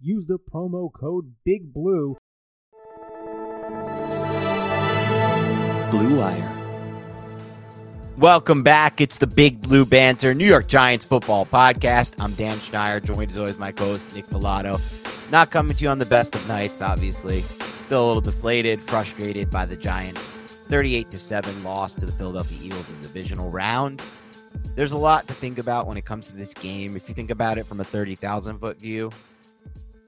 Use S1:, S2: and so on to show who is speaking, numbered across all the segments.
S1: use the promo code Big
S2: Blue Blue Wire.
S3: Welcome back. It's the Big Blue Banter, New York Giants football podcast. I'm Dan Schneider, joined as always my co-host Nick Falato. Not coming to you on the best of nights, obviously. Still a little deflated, frustrated by the Giants. 38 to 7 loss to the Philadelphia Eagles in the divisional round. There's a lot to think about when it comes to this game. If you think about it from a 30,000 foot view,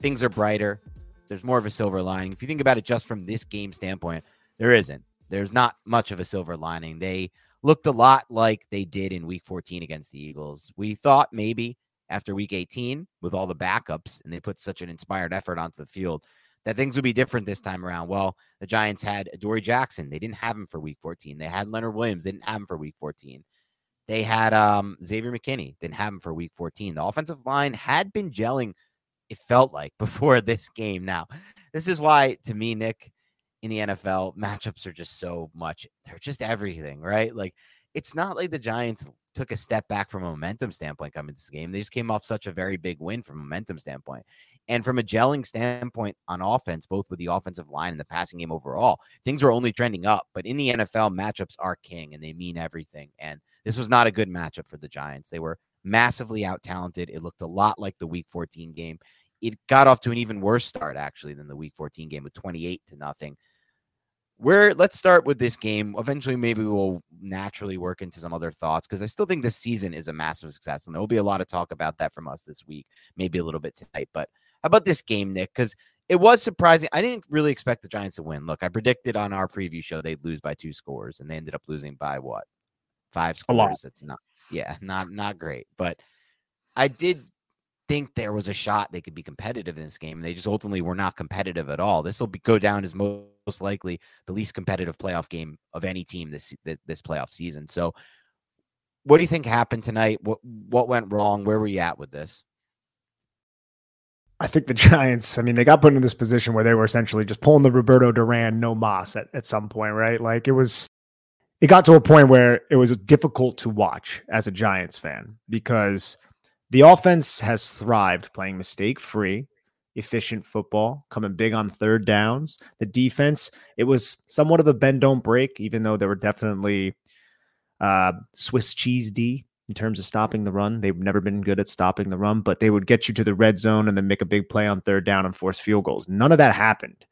S3: things are brighter. There's more of a silver lining. If you think about it just from this game standpoint, there isn't. There's not much of a silver lining. They looked a lot like they did in week 14 against the Eagles. We thought maybe after week 18 with all the backups and they put such an inspired effort onto the field that things would be different this time around. Well, the Giants had Adoree Jackson. They didn't have him for week 14. They had Leonard Williams. They didn't have him for week 14. They had um, Xavier McKinney. Didn't have him for week 14. The offensive line had been gelling, it felt like, before this game. Now, this is why, to me, Nick, in the NFL, matchups are just so much. They're just everything, right? Like it's not like the Giants took a step back from a momentum standpoint coming to this game. They just came off such a very big win from a momentum standpoint. And from a gelling standpoint on offense, both with the offensive line and the passing game overall, things were only trending up. But in the NFL, matchups are king and they mean everything. And this was not a good matchup for the Giants. They were massively out talented. It looked a lot like the week 14 game. It got off to an even worse start, actually, than the week 14 game with 28 to nothing where let's start with this game. Eventually, maybe we'll naturally work into some other thoughts because I still think this season is a massive success, and there will be a lot of talk about that from us this week, maybe a little bit tonight. But how about this game, Nick? Because it was surprising. I didn't really expect the Giants to win. Look, I predicted on our preview show they'd lose by two scores, and they ended up losing by what five scores.
S1: A lot.
S3: It's not, yeah, not not great, but I did think there was a shot they could be competitive in this game. And they just ultimately were not competitive at all. This will go down as most likely the least competitive playoff game of any team this this playoff season. So, what do you think happened tonight? What what went wrong? Where were you at with this?
S1: I think the Giants, I mean, they got put in this position where they were essentially just pulling the Roberto Duran, no más at, at some point, right? Like it was, it got to a point where it was difficult to watch as a Giants fan because the offense has thrived playing mistake free, efficient football, coming big on third downs. The defense, it was somewhat of a bend don't break, even though there were definitely uh, Swiss cheese D in terms of stopping the run. They've never been good at stopping the run, but they would get you to the red zone and then make a big play on third down and force field goals. None of that happened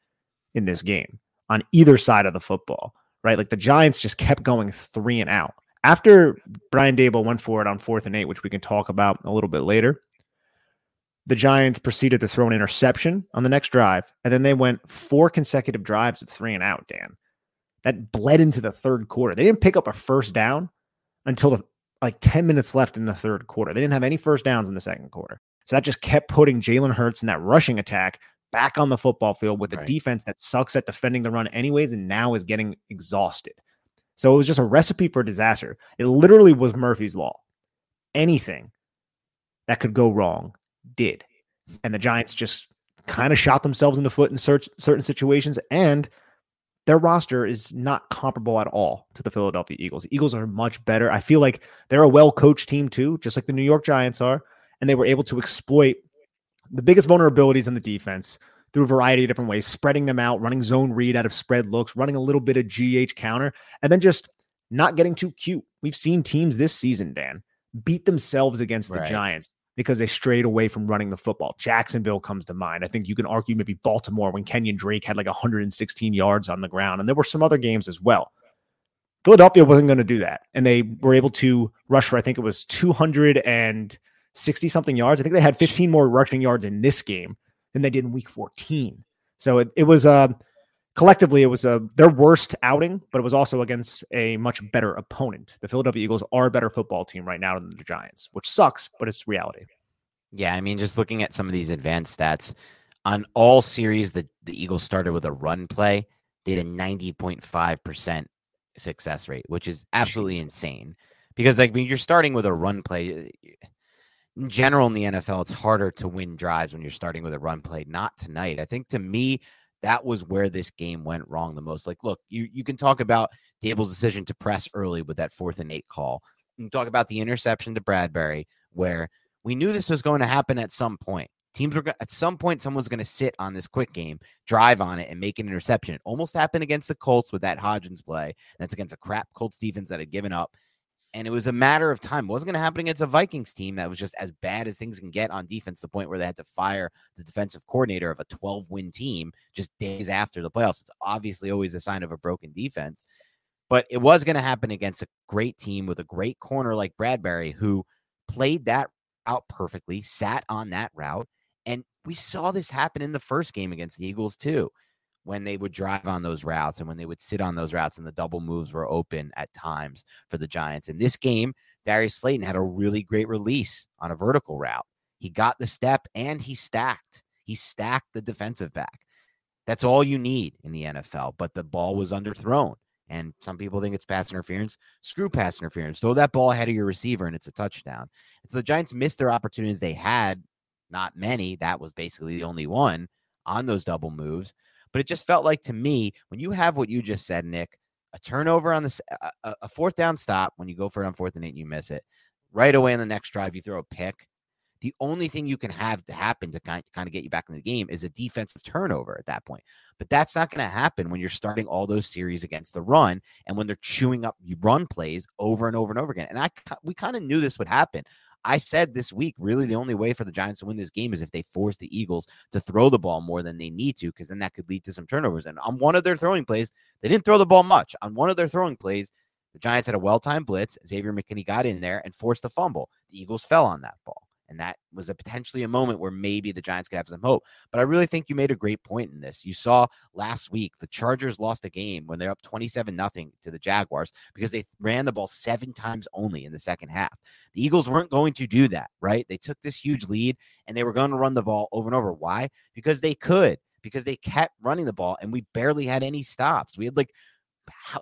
S1: in this game on either side of the football, right? Like the Giants just kept going three and out after Brian Daboll went for it on fourth and eight, which we can talk about a little bit later, the Giants proceeded to throw an interception on the next drive, and then they went four consecutive drives of three and out. Dan, that bled into the third quarter. They didn't pick up a first down until the like ten minutes left in the third quarter. They didn't have any first downs in the second quarter, so that just kept putting Jalen Hurts in that rushing attack back on the football field with a right. defense that sucks at defending the run anyways, and now is getting exhausted. So it was just a recipe for disaster. It literally was Murphy's Law. Anything that could go wrong did. And the Giants just kind of shot themselves in the foot in search, certain situations. And their roster is not comparable at all to the Philadelphia Eagles. The Eagles are much better. I feel like they're a well coached team too, just like the New York Giants are. And they were able to exploit the biggest vulnerabilities in the defense through a variety of different ways, spreading them out, running zone read out of spread looks, running a little bit of GH counter, and then just not getting too cute. We've seen teams this season, Dan, beat themselves against the
S3: Right.
S1: Giants because they strayed away from running the football. Jacksonville comes to mind. I think you can argue maybe Baltimore when Kenyon Drake had like 116 yards on the ground. And there were some other games as well. Philadelphia wasn't going to do that. And they were able to rush for, I think it was 260 something yards. I think they had 15 more rushing yards in this game than they did in week 14. So it, it was uh, collectively, it was a their worst outing, but it was also against a much better opponent. The Philadelphia Eagles are a better football team right now than the Giants, which sucks, but it's reality.
S3: Yeah, I mean, just looking at some of these advanced stats on all series, the, the Eagles started with a run play, did a 90.5% success rate, which is absolutely insane. Because, like, when you're starting with a run play, in general in the NFL, it's harder to win drives when you're starting with a run play. Not tonight. I think to me, that was where this game went wrong the most. Like, look, you you can talk about Daboll's decision to press early with that fourth and eight call. You can talk about the interception to Bradberry, where we knew this was going to happen at some point. Teams were at some point, someone's going to sit on this quick game, drive on it, and make an interception. It almost happened against the Colts with that Hodgins play. That's against a crap Colts defense that had given up. And it was a matter of time. It wasn't going to happen against a Vikings team that was just as bad as things can get on defense, the point where they had to fire the defensive coordinator of a 12 win team just days after the playoffs. It's obviously always a sign of a broken defense. But it was going to happen against a great team with a great corner like Bradberry, who played that out perfectly, sat on that route. And we saw this happen in the first game against the Eagles, too, when they would drive on those routes and when they would sit on those routes and the double moves were open at times for the Giants. In this game, Darius Slayton had a really great release on a vertical route. He got the step and he stacked. He stacked the defensive back. That's all you need in the NFL, but the ball was underthrown. And some people think it's pass interference. Screw pass interference. Throw that ball ahead of your receiver and it's a touchdown. And so the Giants missed their opportunities they had, not many. That was basically the only one on those double moves. But it just felt like to me, when you have what you just said, Nick, a turnover on this, a, a- fourth down stop when you go for it on fourth and eight and you miss it, right away in the next drive, you throw a pick. The only thing you can have to happen to kind of get you back in the game is a defensive turnover at that point. But that's not going to happen when you're starting all those series against the run and when they're chewing up run plays over and over and over again. And I we kind of knew this would happen. I said this week, really the only way for the Giants to win this game is if they force the Eagles to throw the ball more than they need to, because then that could lead to some turnovers. And on one of their throwing plays, they didn't throw the ball much. On one of their throwing plays, the Giants had a well-timed blitz. Xavier McKinney got in there and forced the fumble. The Eagles fell on that ball. And that was a potentially a moment where maybe the Giants could have some hope. But I really think you made a great point in this. You saw last week the Chargers lost a game when they're up 27 nothing to the Jaguars because they ran the ball seven times only in the second half. The Eagles weren't going to do that, right? They took this huge lead and they were going to run the ball over and over. Why? Because they could, because they kept running the ball and we barely had any stops. We had like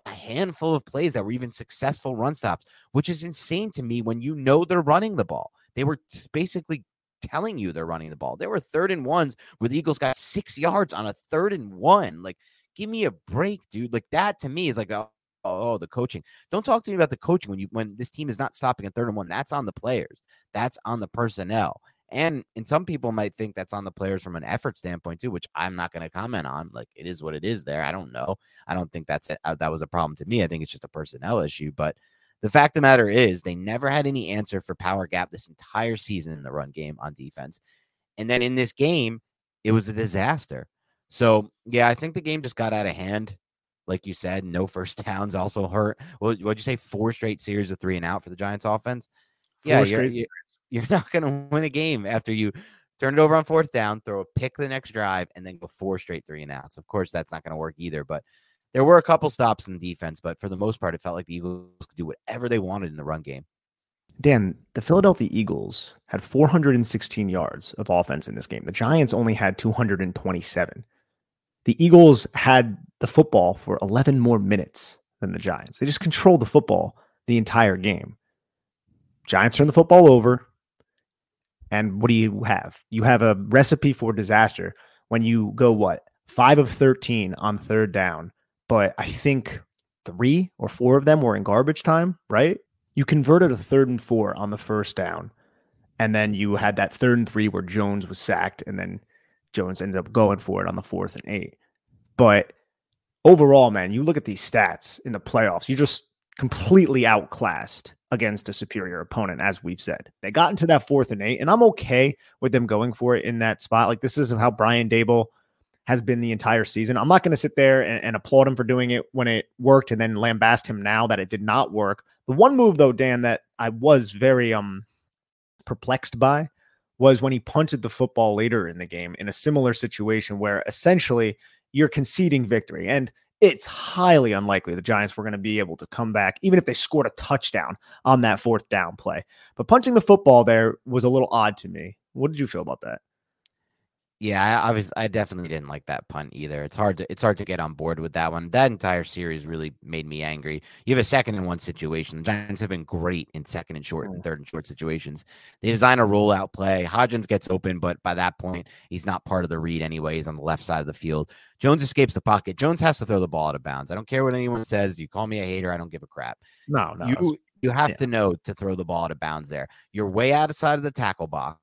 S3: a handful of plays that were even successful run stops, which is insane to me when you know they're running the ball. They were basically telling you they're running the ball. They were third and ones where the Eagles got six yards on a third and one. Like, give me a break, dude. Like that to me is like, oh, oh, the coaching. Don't talk to me about the coaching when you when this team is not stopping a third and one. That's on the players. That's on the personnel. And and some people might think that's on the players from an effort standpoint too, which I'm not going to comment on. Like it is what it is. There, I don't know. I don't think that's it. Uh, that was a problem to me. I think it's just a personnel issue. But the fact of the matter is, they never had any answer for power gap this entire season in the run game on defense. And then in this game, it was a disaster. So yeah, I think the game just got out of hand. Like you said, no first downs also hurt. Well, what'd you say? Four straight series of three and out for the Giants offense. Yeah,
S1: Four
S3: you're,
S1: straight
S3: you- you're not going to win a game after you turn it over on fourth down, throw a pick the next drive, and then go four straight three and outs. Of course, that's not going to work either. But there were a couple stops in the defense, but for the most part, it felt like the Eagles could do whatever they wanted in the run game.
S1: Dan, the Philadelphia Eagles had 416 yards of offense in this game. The Giants only had 227. The Eagles had the football for 11 more minutes than the Giants. They just controlled the football the entire game. Giants turned the football over. And what do you have? You have a recipe for disaster when you go what? 5 of 13 on third down, but I think three or four of them were in garbage time, right? You converted a third and four on the first down. And then you had that third and three where Jones was sacked, and then Jones ended up going for it on the fourth and eight. But overall, man, you look at these stats in the playoffs, you just completely outclassed against a superior opponent, as we've said. They got into that fourth and eight, and I'm okay with them going for it in that spot. Like, this is how Brian Daboll has been the entire season. I'm not going to sit there and, and, applaud him for doing it when it worked and then lambast him now that it did not work. The one move, though, Dan, that I was very um perplexed by was when he punted the football later in the game in a similar situation where essentially you're conceding victory. And it's highly unlikely the Giants were going to be able to come back, even if they scored a touchdown on that fourth down play. But punching the football there was a little odd to me. What did you feel about that?
S3: Yeah, I, I was I definitely didn't like that punt either. It's hard to it's hard to get on board with that one. That entire series really made me angry. You have a second and one situation. The Giants have been great in second and short and mm. third and short situations. They design a rollout play. Hodgins gets open, but by that point, he's not part of the read anyway. He's on the left side of the field. Jones escapes the pocket. Jones has to throw the ball out of bounds. I don't care what anyone says. You call me a hater, I don't give a crap.
S1: No, no.
S3: You you have yeah. to know to throw the ball out of bounds there. You're way outside of the tackle box.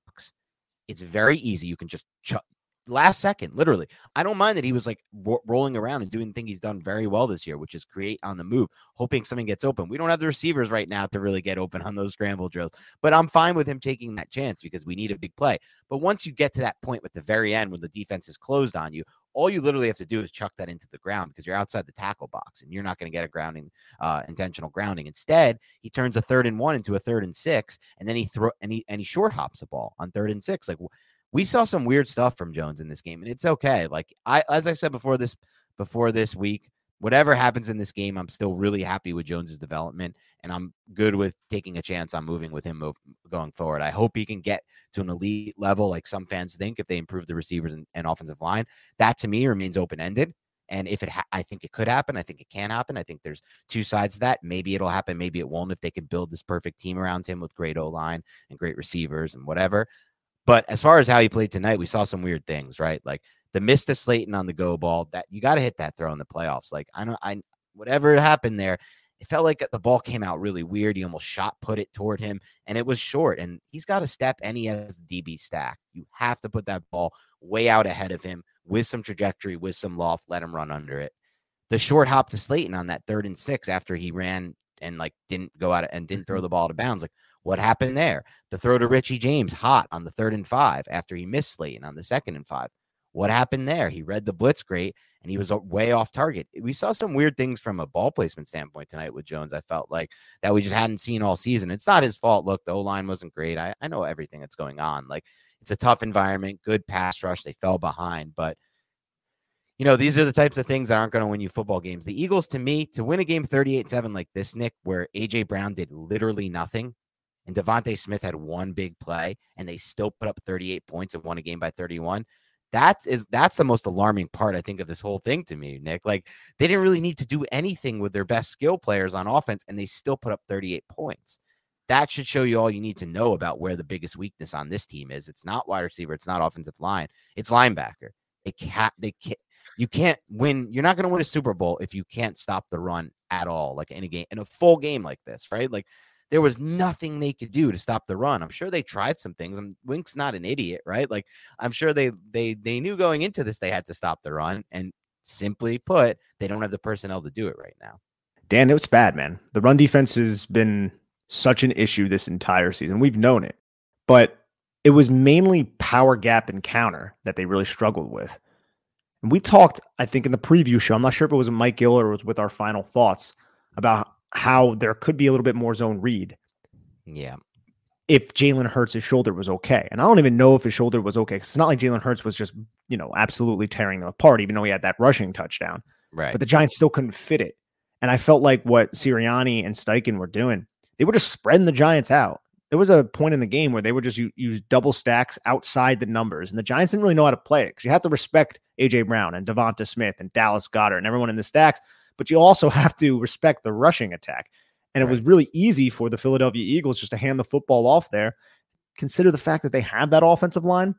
S3: It's very easy. You can just chuck last second, literally. I don't mind that he was like ro- rolling around and doing the thing he's done very well this year, which is create on the move, hoping something gets open. We don't have the receivers right now to really get open on those scramble drills, but I'm fine with him taking that chance because we need a big play. But once you get to that point with the very end when the defense is closed on you, all you literally have to do is chuck that into the ground because you're outside the tackle box and you're not going to get a grounding, uh, intentional grounding. Instead, he turns a third and one into a third and six, and then he throw and he and he short hops the ball on third and six. Like we saw some weird stuff from Jones in this game, and it's okay. Like I, as I said before this, before this week, whatever happens in this game, I'm still really happy with Jones's development, and I'm good with taking a chance on moving with him going forward. I hope he can get to an elite level, like some fans think, if they improve the receivers and, and offensive line. That to me remains open ended. And if it, ha- I think it could happen. I think it can happen. I think there's two sides to that. Maybe it'll happen. Maybe it won't. If they can build this perfect team around him with great O line and great receivers and whatever. But as far as how he played tonight, we saw some weird things, right? Like the miss to Slayton on the go ball. That you got to hit that throw in the playoffs. Like I know, I whatever happened there, it felt like the ball came out really weird. He almost shot put it toward him, and it was short. And he's got to step, and he has the DB stack. You have to put that ball way out ahead of him with some trajectory, with some loft. Let him run under it. The short hop to Slayton on that third and six after he ran and like didn't go out and didn't throw mm-hmm. the ball to bounds. Like what happened there? The throw to Richie James hot on the third and five after he missed Slayton on the second and five. What happened there? He read the blitz great and he was way off target. We saw some weird things from a ball placement standpoint tonight with Jones. I felt like that we just hadn't seen all season. It's not his fault. Look, the O line wasn't great. I, I know everything that's going on. Like it's a tough environment, good pass rush. They fell behind, but you know, these are the types of things that aren't going to win you football games. The Eagles, to me, to win a game 38 7 like this, Nick, where AJ Brown did literally nothing, and DeVonta Smith had one big play and they still put up 38 points and won a game by 31. That is that's the most alarming part, I think, of this whole thing to me, Nick. Like they didn't really need to do anything with their best skill players on offense, and they still put up 38 points. That should show you all you need to know about where the biggest weakness on this team is. It's not wide receiver, it's not offensive line, it's linebacker. It can't they can't you can't win. You're not going to win a Super Bowl if you can't stop the run at all, like in a game, in a full game like this, right? Like there was nothing they could do to stop the run. I'm sure they tried some things. I'm, Wink's not an idiot, right? Like I'm sure they they they knew going into this they had to stop the run, and simply put, they don't have the personnel to do it right now.
S1: Dan, it was bad, man. The run defense has been such an issue this entire season. We've known it, but it was mainly power gap and counter that they really struggled with. And we talked, I think, in the preview show. I'm not sure if it was Mike Gill or it was with our final thoughts about how there could be a little bit more zone read.
S3: Yeah.
S1: If Jalen Hurts' shoulder was okay. And I don't even know if his shoulder was okay. It's not like Jalen Hurts was just, you know, absolutely tearing them apart, even though he had that rushing touchdown.
S3: Right.
S1: But the Giants still couldn't fit it. And I felt like what Sirianni and Steichen were doing, they were just spreading the Giants out. There was a point in the game where they would just use, use double stacks outside the numbers, and the Giants didn't really know how to play it because you have to respect AJ Brown and Devonta Smith and Dallas Goedert and everyone in the stacks but you also have to respect the rushing attack. And right. it was really easy for the Philadelphia Eagles just to hand the football off there. Consider the fact that they have that offensive line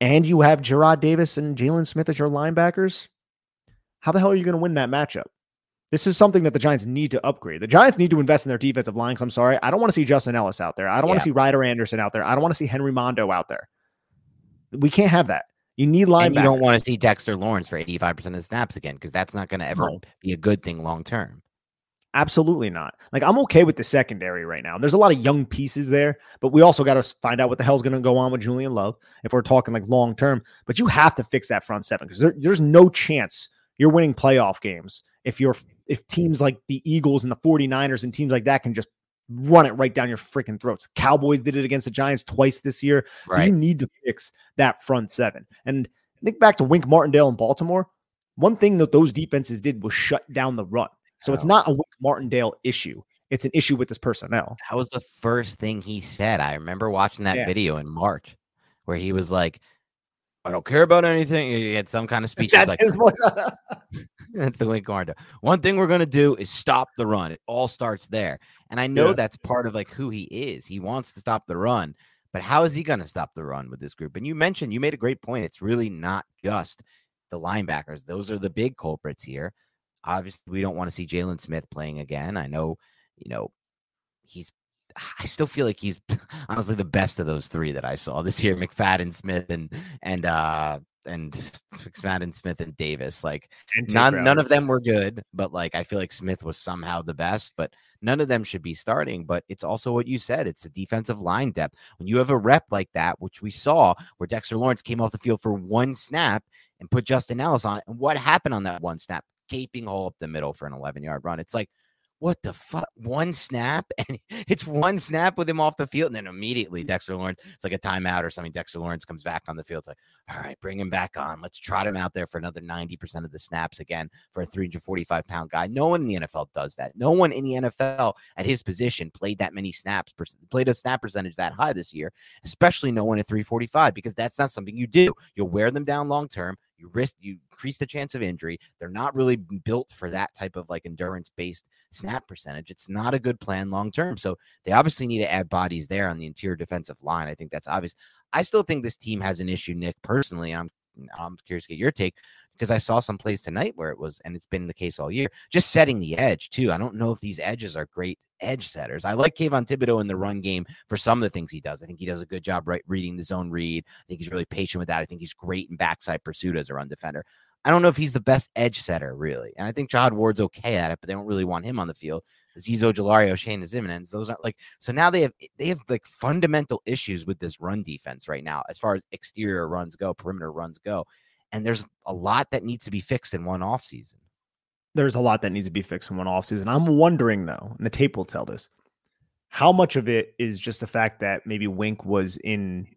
S1: and you have Jarrad Davis and Jaylon Smith as your linebackers. how the hell are you going to win that matchup? This is something that the Giants need to upgrade. The Giants need to invest in their defensive line. I'm sorry, I don't want to see Justin Ellis out there. I don't want to see Ryder Anderson out there. I don't want to see Henry Mondeaux out there. We can't have that. You need linebackers. And
S3: you don't want to see Dexter Lawrence for 85% of the snaps again because that's not going to ever no. be a good thing long term.
S1: Absolutely not. Like I'm okay with the secondary right now. There's a lot of young pieces there, but we also got to find out what the hell's going to go on with Julian Love if we're talking like long term. But you have to fix that front seven because there, there's no chance you're winning playoff games if you're if teams like the Eagles and the 49ers and teams like that can just run it right down your freaking throats. Cowboys did it against the Giants twice this year. Right. So you need to fix that front seven. And think back to Wink Martindale in Baltimore. One thing that those defenses did was shut down the run. So it's not a Wink Martindale issue. It's an issue with this personnel.
S3: That was the first thing he said. I remember watching that yeah. video in March where he was like, I don't care about anything. He had some kind of speech. That's like, his voice. that's the Wink Martindale. One thing we're gonna do is stop the run. It all starts there. And I know yeah. that's part of like who he is. He wants to stop the run, but how is he gonna stop the run with this group? And you mentioned you made a great point. It's really not just the linebackers. Those are the big culprits here. Obviously, we don't want to see Jaylon Smith playing again. I know, you know, he's I still feel like he's honestly the best of those three that I saw this year: McFadden, Smith, and and uh and McFadden, Smith, and Davis. Like none none of them were good, but like I feel like Smith was somehow the best. But none of them should be starting. But it's also what you said: it's the defensive line depth. When you have a rep like that, which we saw, where Dexter Lawrence came off the field for one snap and put Justin Ellis on it, and what happened on that one snap? Gaping hole up the middle for an 11 yard run. It's like what the fuck? One snap, and it's one snap with him off the field, and then immediately mm. Dexter Lawrence, it's like a timeout or something. Dexter Lawrence comes back on the field. It's like, all right, bring him back on. Let's trot him out there for another 90% of the snaps again for a 345 pound guy. No one in the NFL does that. No one in the NFL at his position played that many snaps, played a snap percentage that high this year, especially no one at 345, because that's not something you do. You'll wear them down long term. You risk, you increase the chance of injury. They're not really built for that type of like endurance based snap percentage. It's not a good plan long term. So they obviously need to add bodies there on the interior defensive line. I think that's obvious. I still think this team has an issue, Nick. Personally, I'm I'm curious to get your take because I saw some plays tonight where it was, and it's been the case all year, just setting the edge too. I don't know if these edges are great edge setters. I like Kayvon Thibodeaux in the run game for some of the things he does. I think he does a good job right reading the zone read. I think he's really patient with that. I think he's great in backside pursuit as a run defender. I don't know if he's the best edge setter, really. And I think Jihad Ward's okay at it, but they don't really want him on the field. Azeez Ojulari, Shane is Ximines, those aren't like so now they have they have like fundamental issues with this run defense right now, as far as exterior runs go, perimeter runs go. And there's a lot that needs to be fixed in one offseason.
S1: There's a lot that needs to be fixed in one offseason. I'm wondering though, and the tape will tell this, how much of it is just the fact that maybe Wink was in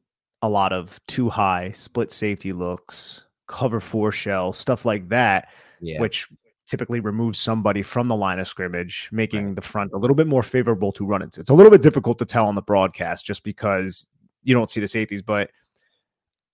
S1: a lot of too high split safety looks, cover four shell, stuff like that, yeah. which typically removes somebody from the line of scrimmage, making right. the front a little bit more favorable to run into. It's a little bit difficult to tell on the broadcast just because you don't see the safeties, but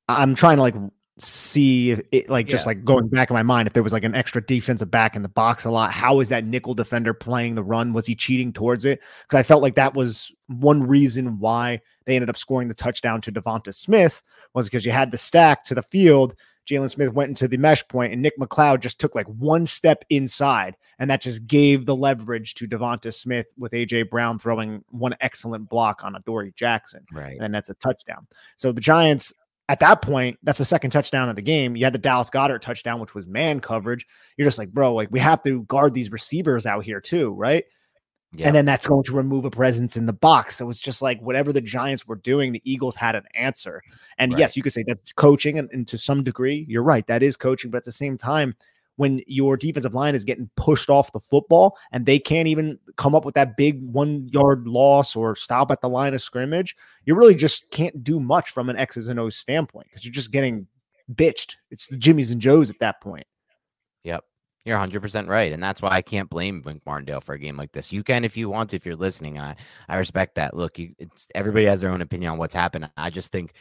S1: I'm trying to like see it like yeah. just like going back in my mind if there was like an extra defensive back in the box a lot how is that nickel defender playing the run was he cheating towards it because i felt like that was one reason why they ended up scoring the touchdown to devonta smith was because you had the stack to the field Jaylon Smith went into the mesh point and Nick McCloud just took like one step inside. And that just gave the leverage to Devonta Smith with AJ Brown throwing one excellent block on Adoree Jackson.
S3: Right.
S1: And that's a touchdown. So the Giants, at that point, that's the second touchdown of the game. You had the Dallas Goedert touchdown, which was man coverage. You're just like, bro, like we have to guard these receivers out here too, right? Yeah. And then that's going to remove a presence in the box. So it's just like whatever the Giants were doing, the Eagles had an answer. And right. yes, you could say that's coaching, and, and, to some degree, you're right. That is coaching. But at the same time, when your defensive line is getting pushed off the football and they can't even come up with that big one yard loss or stop at the line of scrimmage, you really just can't do much from an X's and O's standpoint because you're just getting bitched. It's the Jimmys and Joes at that point.
S3: Yep. You're 100% right. And that's why I can't blame Wink Martindale for a game like this. You can if you want to, if you're listening. I, I respect that. Look, you, everybody has their own opinion on what's happened. I just think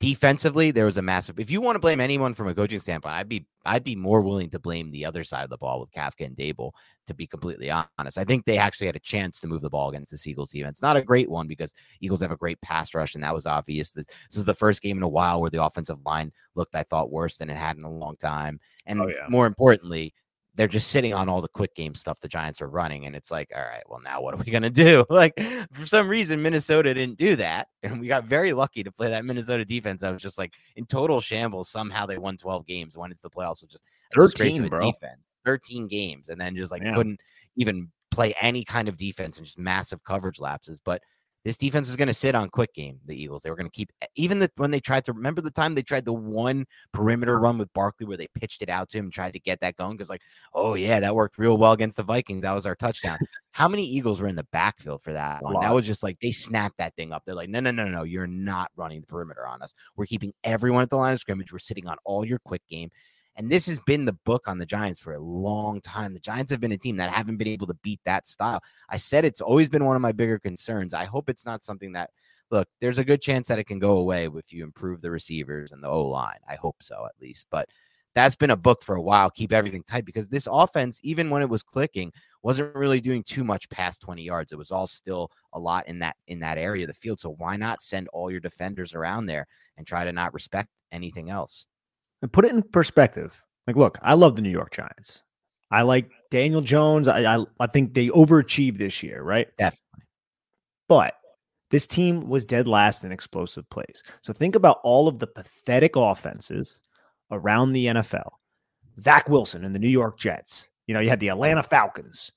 S3: defensively, there was a massive. If you want to blame anyone from a coaching standpoint, I'd be I'd be more willing to blame the other side of the ball with Kafka and Daboll To be completely honest, I think they actually had a chance to move the ball against the Eagles defense. Not a great one because Eagles have a great pass rush, and that was obvious. This, this is the first game in a while where the offensive line looked, I thought, worse than it had in a long time. Oh, and oh, yeah. more importantly, they're just sitting on all the quick game stuff the Giants are running. And it's like, all right, well, now what are we going to do? Like, for some reason, Minnesota didn't do that. And we got very lucky to play that Minnesota defense. I was just like in total shambles. Somehow they won 12 games, went into the playoffs with just
S1: 13, bro.
S3: defense, 13 games, and then just like
S1: Yeah.
S3: couldn't even play any kind of defense and just massive coverage lapses. But this defense is going to sit on quick game. The Eagles, they were going to keep even the, when they tried to remember the time they tried the one perimeter run with Barkley where they pitched it out to him and tried to get that going because like, oh yeah, that worked real well against the Vikings. That was our touchdown. How many Eagles were in the backfield for that one? That was just like they snapped that thing up. They're like, no, no, no, no, you're not running the perimeter on us. We're keeping everyone at the line of scrimmage. We're sitting on all your quick game. And this has been the book on the Giants for a long time. The Giants have been a team that haven't been able to beat that style. I said it's always been one of my bigger concerns. I hope it's not something that look, there's a good chance that it can go away if you improve the receivers and the O line. I hope so at least. But that's been a book for a while. Keep everything tight because this offense, even when it was clicking, wasn't really doing too much past 20 yards. It was all still a lot in that in that area of the field. So why not send all your defenders around there and try to not respect anything else?
S1: And put it in perspective. Like, look, I love the New York Giants. I like Daniel Jones. I I, I think they overachieved this year, right?
S3: Definitely.
S1: But this team was dead last in explosive plays. So think about all of the pathetic offenses around the NFL. Zach Wilson and the New York Jets. You know, you had the Atlanta Falcons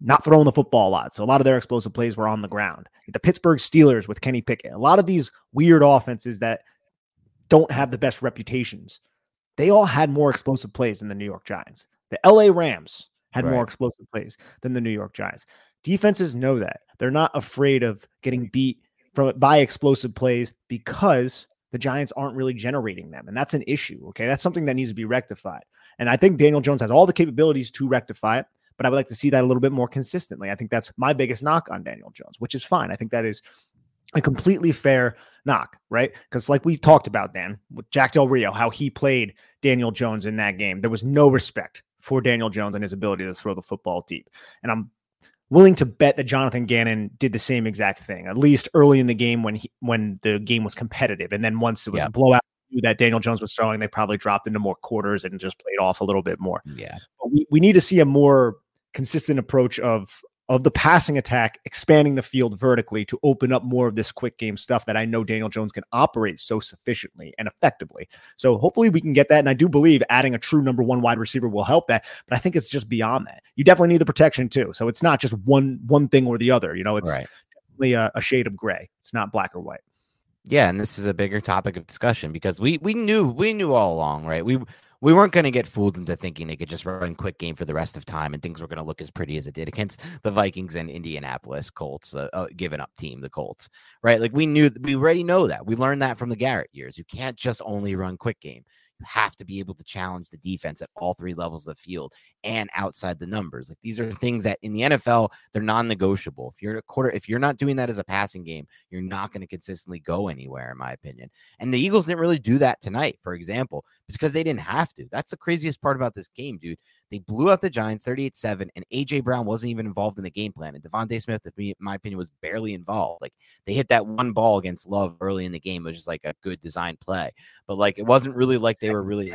S1: not throwing the football a lot. So a lot of their explosive plays were on the ground. The Pittsburgh Steelers with Kenny Pickett. A lot of these weird offenses that don't have the best reputations. They all had more explosive plays than the New York Giants. The LA Rams had more explosive plays than the New York Giants. Defenses know that. They're not afraid of getting beat from by explosive plays because the Giants aren't really generating them. And that's an issue. Okay. That's something that needs to be rectified. And I think Daniel Jones has all the capabilities to rectify it, but I would like to see that a little bit more consistently. I think that's my biggest knock on Daniel Jones, which is fine. I think that is a completely fair knock, right? Because like we've talked about, Dan, with Jack Del Rio, how he played Daniel Jones in that game. There was no respect for Daniel Jones and his ability to throw the football deep. And I'm willing to bet that Jonathan Gannon did the same exact thing, at least early in the game when he when the game was competitive. And then once it was
S3: Yeah.
S1: a blowout that Daniel Jones was throwing, they probably dropped into more quarters and just played off a little bit more
S3: Yeah.
S1: but we, we need to see a more consistent approach of of the passing attack expanding the field vertically to open up more of this quick game stuff that I know Daniel Jones can operate so sufficiently and effectively. So hopefully we can get that and I do believe adding a true number 1 wide receiver will help that, but I think it's just beyond that. You definitely need the protection too. So it's not just one one thing or the other, you know, it's
S3: right.
S1: definitely a, a shade of gray. It's not black or white.
S3: Yeah, and this is a bigger topic of discussion because we we knew we knew all along, right? We we weren't going to get fooled into thinking they could just run quick game for the rest of time and things were going to look as pretty as it did against the Vikings and Indianapolis Colts, uh, uh, given up team, the Colts, right? Like we knew we already know that. We learned that from the Garrett years. You can't just only run quick game. Have to be able to challenge the defense at all three levels of the field and outside the numbers. Like these are things that in the NFL they're non-negotiable. If you're a quarter, if you're not doing that as a passing game, you're not going to consistently go anywhere, in my opinion. And the Eagles didn't really do that tonight, for example, because they didn't have to. That's the craziest part about this game, dude. They blew out the Giants 38 7, and AJ Brown wasn't even involved in the game plan. And Devontae Smith, in my opinion, was barely involved. Like they hit that one ball against Love early in the game, which is like a good design play. But like it wasn't really like they were really.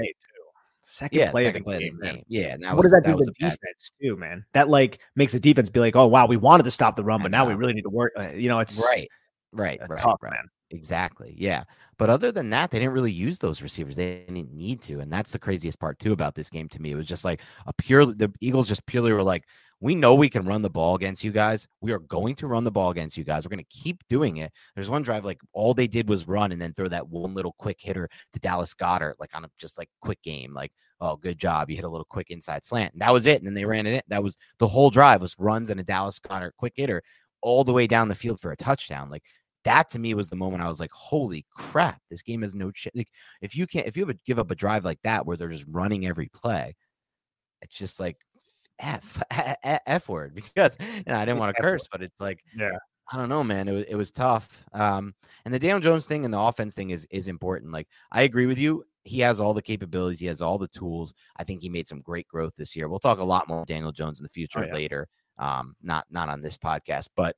S1: Second
S3: Yeah,
S1: play
S3: second
S1: of the
S3: play
S1: game,
S3: of the
S1: man.
S3: game. Yeah, that
S1: what
S3: was,
S1: does that, do
S3: was
S1: to
S3: a bad-
S1: defense too, man? That like makes the defense be like, oh wow, we wanted to stop the run, but now we really need to work. Uh, you know, it's
S3: Right, right, right,
S1: tough,
S3: right.
S1: man.
S3: Exactly. Yeah. But other than that, they didn't really use those receivers. They didn't need to. And that's the craziest part, too, about this game to me. It was just like a pure, the Eagles just purely were like, we know we can run the ball against you guys. We are going to run the ball against you guys. We're going to keep doing it. There's one drive, like all they did was run and then throw that one little quick hitter to Dallas Goedert, like on a just like quick game. Like, oh, good job. You hit a little quick inside slant. And that was it. And then they ran it. That was the whole drive was runs and a Dallas Goedert quick hitter all the way down the field for a touchdown. Like, that to me was the moment I was like, "Holy crap! This game has no ch- like if you can't if you have a, give up a drive like that where they're just running every play, it's just like f f, f word because and I didn't want to curse, but it's like
S1: Yeah.
S3: I don't know, man. It was it was tough. Um, and the Daniel Jones thing and the offense thing is is important. Like I agree with you. He has all the capabilities. He has all the tools. I think he made some great growth this year. We'll talk a lot more Daniel Jones in the future
S1: yeah.
S3: later. Um, not not on this podcast, but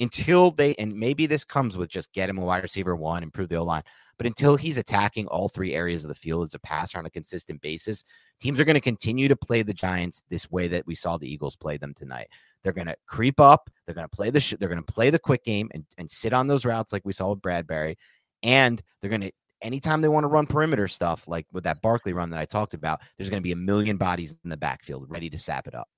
S3: until they, and maybe this comes with just get him a wide receiver one, improve the O line, but until he's attacking all three areas of the field as a passer on a consistent basis, teams are going to continue to play the Giants this way that we saw the Eagles play them tonight. They're going to creep up. They're going to play the sh- they're going to play the quick game and, and sit on those routes like we saw with Bradberry, and they're going to anytime they want to run perimeter stuff like with that Barkley run that I talked about, there's going to be a million bodies in the backfield ready to sap it up.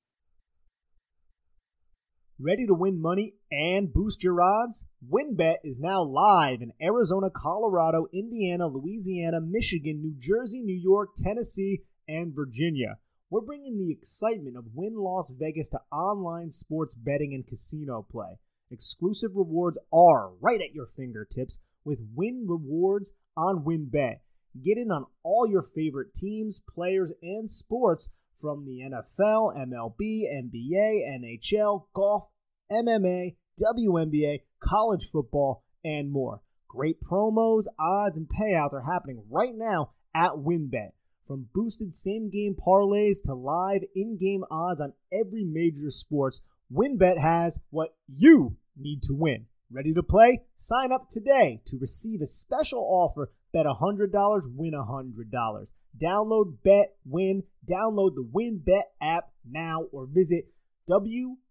S1: Ready to win money and boost your odds? WynnBET is now live in Arizona, Colorado, Indiana, Louisiana, Michigan, New Jersey, New York, Tennessee, and Virginia. We're bringing the excitement of Wynn Las Vegas to online sports betting and casino play. Exclusive rewards are right at your fingertips with Wynn Rewards on WynnBET. Get in on all your favorite teams, players, and sports from the NFL, MLB, NBA, NHL, golf, MMA, WNBA, college football, and more. Great promos, odds, and payouts are happening right now at WynnBET. From boosted same game parlays to live in game odds on every major sports, WynnBET has what you need to win. Ready to play? Sign up today to receive a special offer. Bet $100, win $100. Download Bet Win. Download the WynnBET app now or visit WYNNBet.com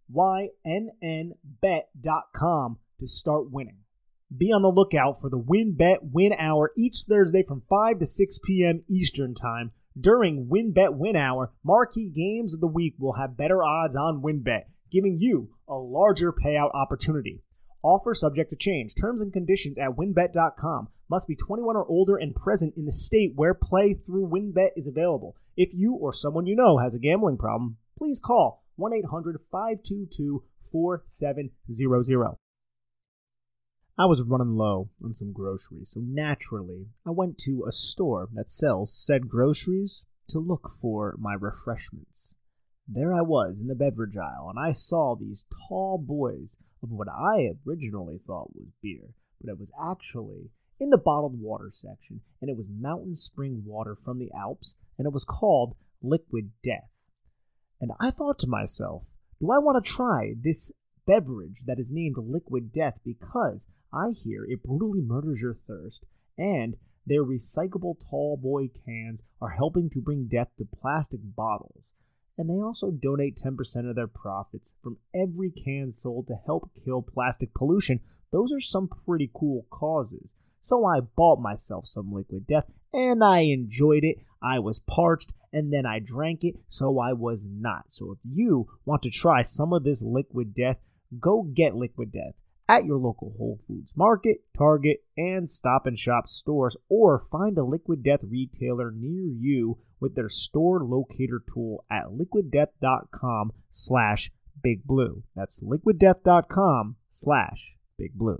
S1: to start winning. Be on the lookout for the WynnBET Win Hour each Thursday from 5 to 6 p.m. Eastern Time. During WynnBET Win Hour, marquee games of the week will have better odds on WynnBET, giving you a larger payout opportunity. Offer subject to change. Terms and conditions at wynnbet.com. Must be 21 or older and present in the state where play through WynnBET is available. If you or someone you know has a gambling problem, please call 1 800 522 4700. I was running low on some groceries, so naturally I went to a store that sells said groceries to look for my refreshments. There I was in the beverage aisle, and I saw these tall boys of what I originally thought was beer, but it was actually in the bottled water section, and it was mountain spring water from the Alps, and it was called Liquid Death. And I thought to myself, do I want to try this beverage that is named Liquid Death because I hear it brutally murders your thirst, and their recyclable tall boy cans are helping to bring death to plastic bottles and they also donate 10% of their profits from every can sold to help kill plastic pollution. Those are some pretty cool causes. So I bought myself some liquid death and I enjoyed it. I was parched and then I drank it, so I was not. So if you want to try some of this liquid death, go get liquid death at your local Whole Foods Market, Target, and Stop and Shop stores, or find a Liquid Death retailer near you with their store locator tool at liquiddeath.com slash big blue. That's liquiddeath.com slash big blue.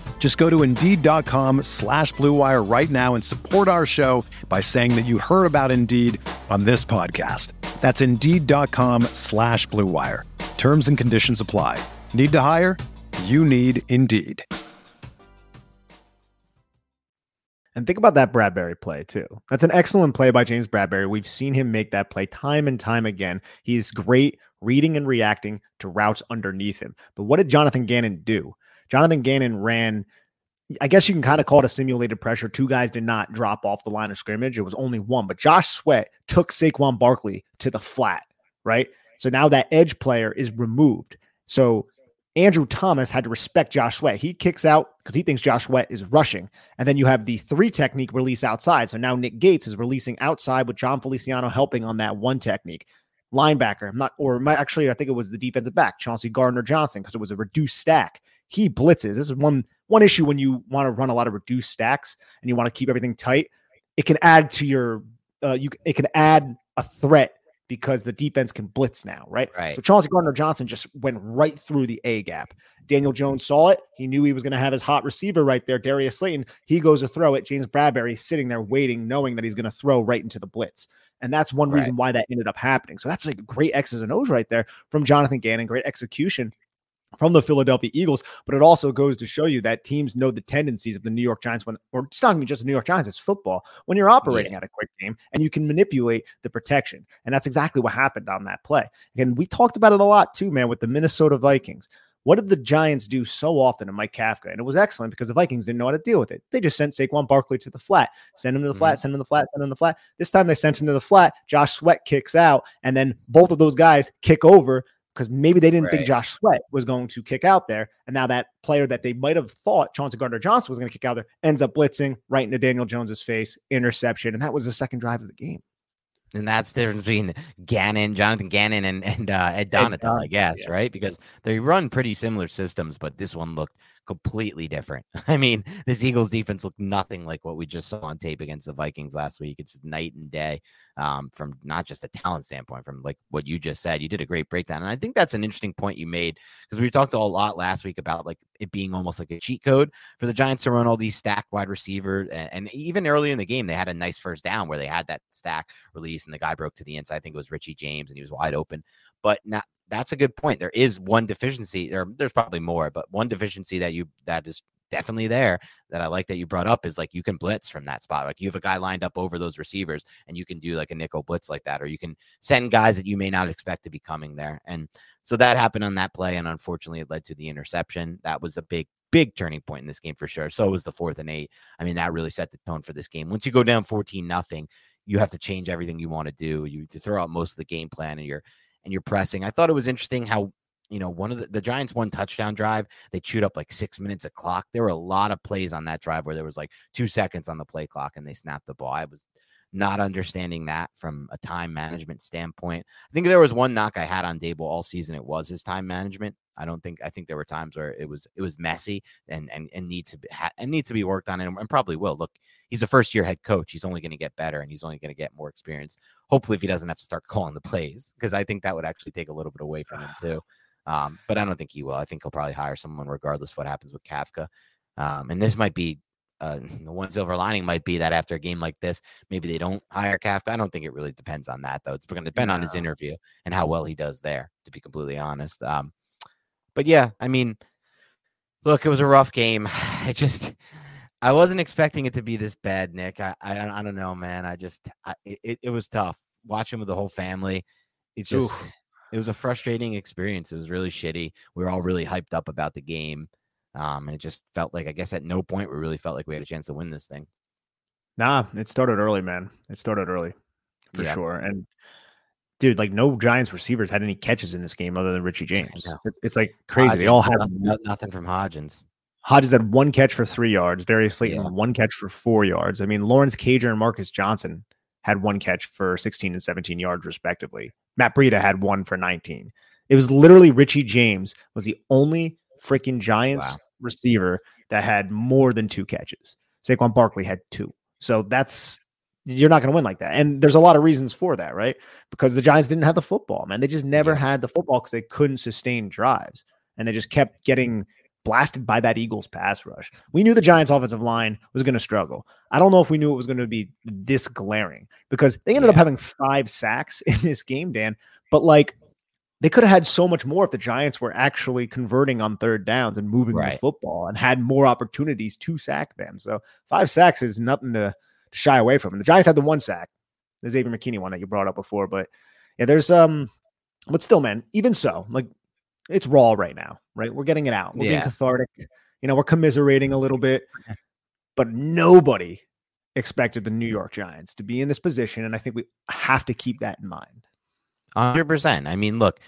S4: Just go to Indeed.com slash BlueWire right now and support our show by saying that you heard about Indeed on this podcast. That's Indeed.com slash BlueWire. Terms and conditions apply. Need to hire? You need Indeed.
S1: And think about that Bradberry play too. That's an excellent play by James Bradberry. We've seen him make that play time and time again. He's great reading and reacting to routes underneath him. But what did Jonathan Gannon do? Jonathan Gannon ran, I guess you can kind of call it a simulated pressure. Two guys did not drop off the line of scrimmage. It was only one, but Josh Sweat took Saquon Barkley to the flat, right? So now that edge player is removed. So Andrew Thomas had to respect Josh Sweat. He kicks out because he thinks Josh Sweat is rushing. And then you have the three technique release outside. So now Nick Gates is releasing outside with Jon Feliciano helping on that one technique. Linebacker, I'm not, or actually, I think it was the defensive back, Chauncey Gardner Johnson, because it was a reduced stack. He blitzes. This is one one issue when you want to run a lot of reduced stacks and you want to keep everything tight. It can add to your, uh, you it can add a threat because the defense can blitz now, right?
S3: Right.
S1: So Chauncey Gardner Johnson just went right through the A gap. Daniel Jones saw it. He knew he was going to have his hot receiver right there, Darius Slayton. He goes to throw it. James Bradberry sitting there waiting, knowing that he's going to throw right into the blitz. And that's one reason why that ended up happening. So that's like great X's and O's right there from Jonathan Gannon. Great execution from the Philadelphia Eagles, but it also goes to show you that teams know the tendencies of the New York Giants when, or it's not even just the New York Giants, it's football. When you're operating yeah. at a quick game and you can manipulate the protection. And that's exactly what happened on that play. Again, we talked about it a lot too, man, with the Minnesota Vikings. What did the Giants do so often in Mike Kafka? And it was excellent because the Vikings didn't know how to deal with it. They just sent Saquon Barkley to the flat, send him to the flat, mm-hmm. send him to the flat, send him to the flat. This time they sent him to the flat. Josh Sweat kicks out, and then both of those guys kick over because maybe they didn't right. think Josh Sweat was going to kick out there. And now that player that they might have thought Chauncey Gardner Johnson was going to kick out there ends up blitzing right into Daniel Jones's face, interception. And that was the second drive of the game.
S3: And that's the difference between Gannon, Jonathan Gannon, and, and uh, Ed Donatell, I guess, yeah. right? Because they run pretty similar systems, but this one looked completely different. I mean, this Eagles defense looked nothing like what we just saw on tape against the Vikings last week. It's night and day um, from not just a talent standpoint, from like what you just said. You did a great breakdown. And I think that's an interesting point you made because we talked a lot last week about like it being almost like a cheat code for the Giants to run all these stack wide receivers. And, and even earlier in the game, they had a nice first down where they had that stack release and the guy broke to the inside. I think it was Richie James and he was wide open. But not that's a good point. There is one deficiency, or there's probably more, but one deficiency that you that is definitely there that I like that you brought up is like you can blitz from that spot. Like you have a guy lined up over those receivers and you can do like a nickel blitz like that, or you can send guys that you may not expect to be coming there. And so that happened on that play. And unfortunately, it led to the interception. That was a big, big turning point in this game for sure. So was the fourth and eight. I mean, that really set the tone for this game. Once you go down 14 nothing, you have to change everything you want to do. You throw out most of the game plan and you're and you're pressing. I thought it was interesting how you know one of the, the Giants one touchdown drive they chewed up like six minutes of clock. There were a lot of plays on that drive where there was like two seconds on the play clock and they snapped the ball. I was not understanding that from a time management standpoint. I think there was one knock I had on Daboll all season. It was his time management. I don't think I think there were times where it was it was messy and and and needs to be ha- and needs to be worked on and, and probably will. Look, he's a first year head coach. He's only going to get better and he's only going to get more experience. Hopefully, if he doesn't have to start calling the plays, because I think that would actually take a little bit away from him too. Um, but I don't think he will. I think he'll probably hire someone regardless of what happens with Kafka. Um, and this might be uh, the one silver lining might be that after a game like this, maybe they don't hire Kafka. I don't think it really depends on that though. It's going to depend on his interview and how well he does there. To be completely honest, um, but yeah, I mean, look, it was a rough game. I just I wasn't expecting it to be this bad, Nick. I I, I don't know, man. I just I, it it was tough watching with the whole family. It just Oof. it was a frustrating experience. It was really shitty. We were all really hyped up about the game. Um, and it just felt like I guess at no point we really felt like we had a chance to win this thing.
S1: Nah, it started early, man. It started early for yeah. sure. And dude, like no Giants receivers had any catches in this game other than Richie James. It's like crazy. Hodgins, they all had
S3: nothing from Hodgins.
S1: Hodges had one catch for three yards. Darius Slayton yeah. one catch for four yards. I mean, Lawrence Cager and Marcus Johnson had one catch for 16 and 17 yards, respectively. Matt Breida had one for 19. It was literally Richie James was the only freaking Giants wow. receiver that had more than two catches. Saquon Barkley had two. So that's you're not going to win like that. And there's a lot of reasons for that, right? Because the Giants didn't have the football, man. They just never yeah. had the football because they couldn't sustain drives. And they just kept getting blasted by that Eagles pass rush. We knew the Giants offensive line was going to struggle. I don't know if we knew it was going to be this glaring because they ended yeah. up having five sacks in this game, Dan. But like they could have had so much more if the Giants were actually converting on third downs and moving right. the football and had more opportunities to sack them. So five sacks is nothing to, to shy away from. And the Giants had the one sack, the Xavier McKinney one that you brought up before. But yeah, there's um, but still, man, even so, like it's raw right now, right? We're getting it out. We're yeah. being cathartic. You know, we're commiserating a little bit, but nobody expected the New York Giants to be in this position. And I think we have to keep that in mind.
S3: 100%. I mean, look,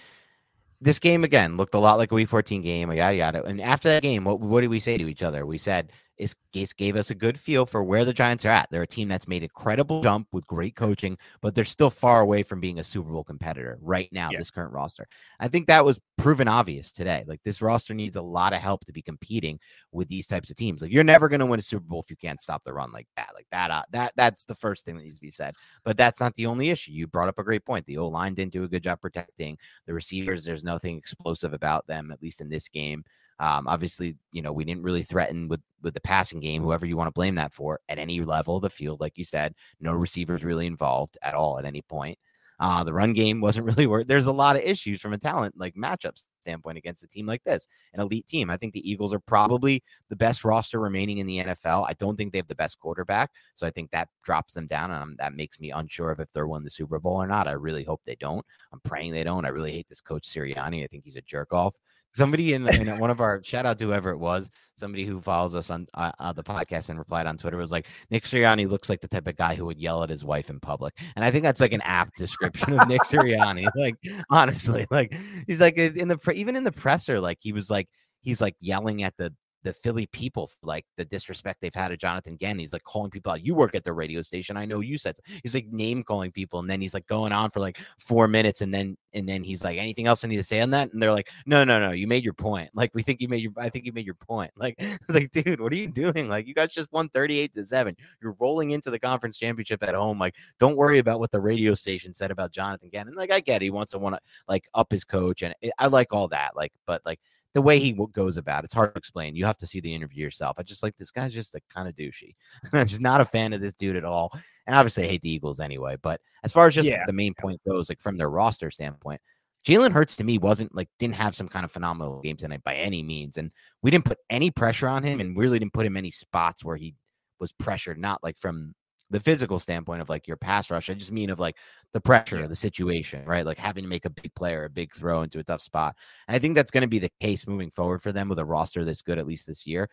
S3: this game again looked a lot like a Week 14 game. Yada yada. And after that game, what what did we say to each other? We said it gave us a good feel for where the Giants are at. They're a team that's made a credible jump with great coaching, but they're still far away from being a Super Bowl competitor right now, yeah. this current roster. I think that was proven obvious today. Like this roster needs a lot of help to be competing with these types of teams. Like you're never going to win a Super Bowl if you can't stop the run like that. Like that, uh, that that's the first thing that needs to be said. But that's not the only issue. You brought up a great point. The O line didn't do a good job protecting the receivers. There's nothing explosive about them, at least in this game. Um, obviously, you know, we didn't really threaten with with the passing game, whoever you want to blame that for, at any level of the field. Like you said, no receivers really involved at all at any point. Uh, the run game wasn't really worth. There's a lot of issues from a talent like matchups standpoint against a team like this, an elite team. I think the Eagles are probably the best roster remaining in the NFL. I don't think they have the best quarterback, so I think that drops them down, and that makes me unsure of if they're win the Super Bowl or not. I really hope they don't. I'm praying they don't. I really hate this coach Sirianni. I think he's a jerk off. Somebody in, in one of our shout out to whoever it was, somebody who follows us on uh, uh, the podcast and replied on Twitter was like, Nick Sirianni looks like the type of guy who would yell at his wife in public. And I think that's like an apt description of Nick Sirianni. Like, honestly, like he's like in the, even in the presser, like he was like, he's like yelling at the the Philly people like the disrespect they've had of Jonathan Gann. He's like calling people out. You work at the radio station. I know you said. So. He's like name calling people, and then he's like going on for like four minutes, and then and then he's like, anything else I need to say on that? And they're like, no, no, no. You made your point. Like we think you made your. I think you made your point. Like like, dude, what are you doing? Like you guys just won thirty eight to seven. You're rolling into the conference championship at home. Like don't worry about what the radio station said about Jonathan Gann. And like I get it. he wants to want to like up his coach, and it, I like all that. Like, but like the way he goes about it, it's hard to explain. You have to see the interview yourself. I just like this guy's just a kind of douchey. I'm just not a fan of this dude at all. And obviously, I hate the Eagles anyway. But as far as just yeah. the main point goes, like from their roster standpoint, Jalen Hurts to me wasn't like didn't have some kind of phenomenal game tonight by any means, and we didn't put any pressure on him, and really didn't put him any spots where he was pressured. Not like from the physical standpoint of like your pass rush. I just mean of like the pressure of the situation, right? Like having to make a big player, a big throw into a tough spot. And I think that's going to be the case moving forward for them with a roster that's good, at least this year.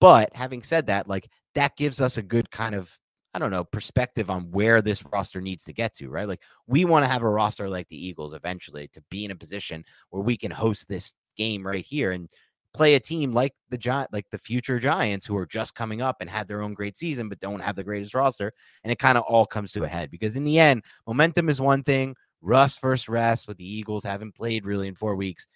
S3: But having said that, like that gives us a good kind of, I don't know, perspective on where this roster needs to get to, right? Like we want to have a roster like the Eagles eventually to be in a position where we can host this game right here. And play a team like the giant like the future giants who are just coming up and had their own great season but don't have the greatest roster and it kind of all comes to a head because in the end momentum is one thing russ first rest with the eagles haven't played really in four weeks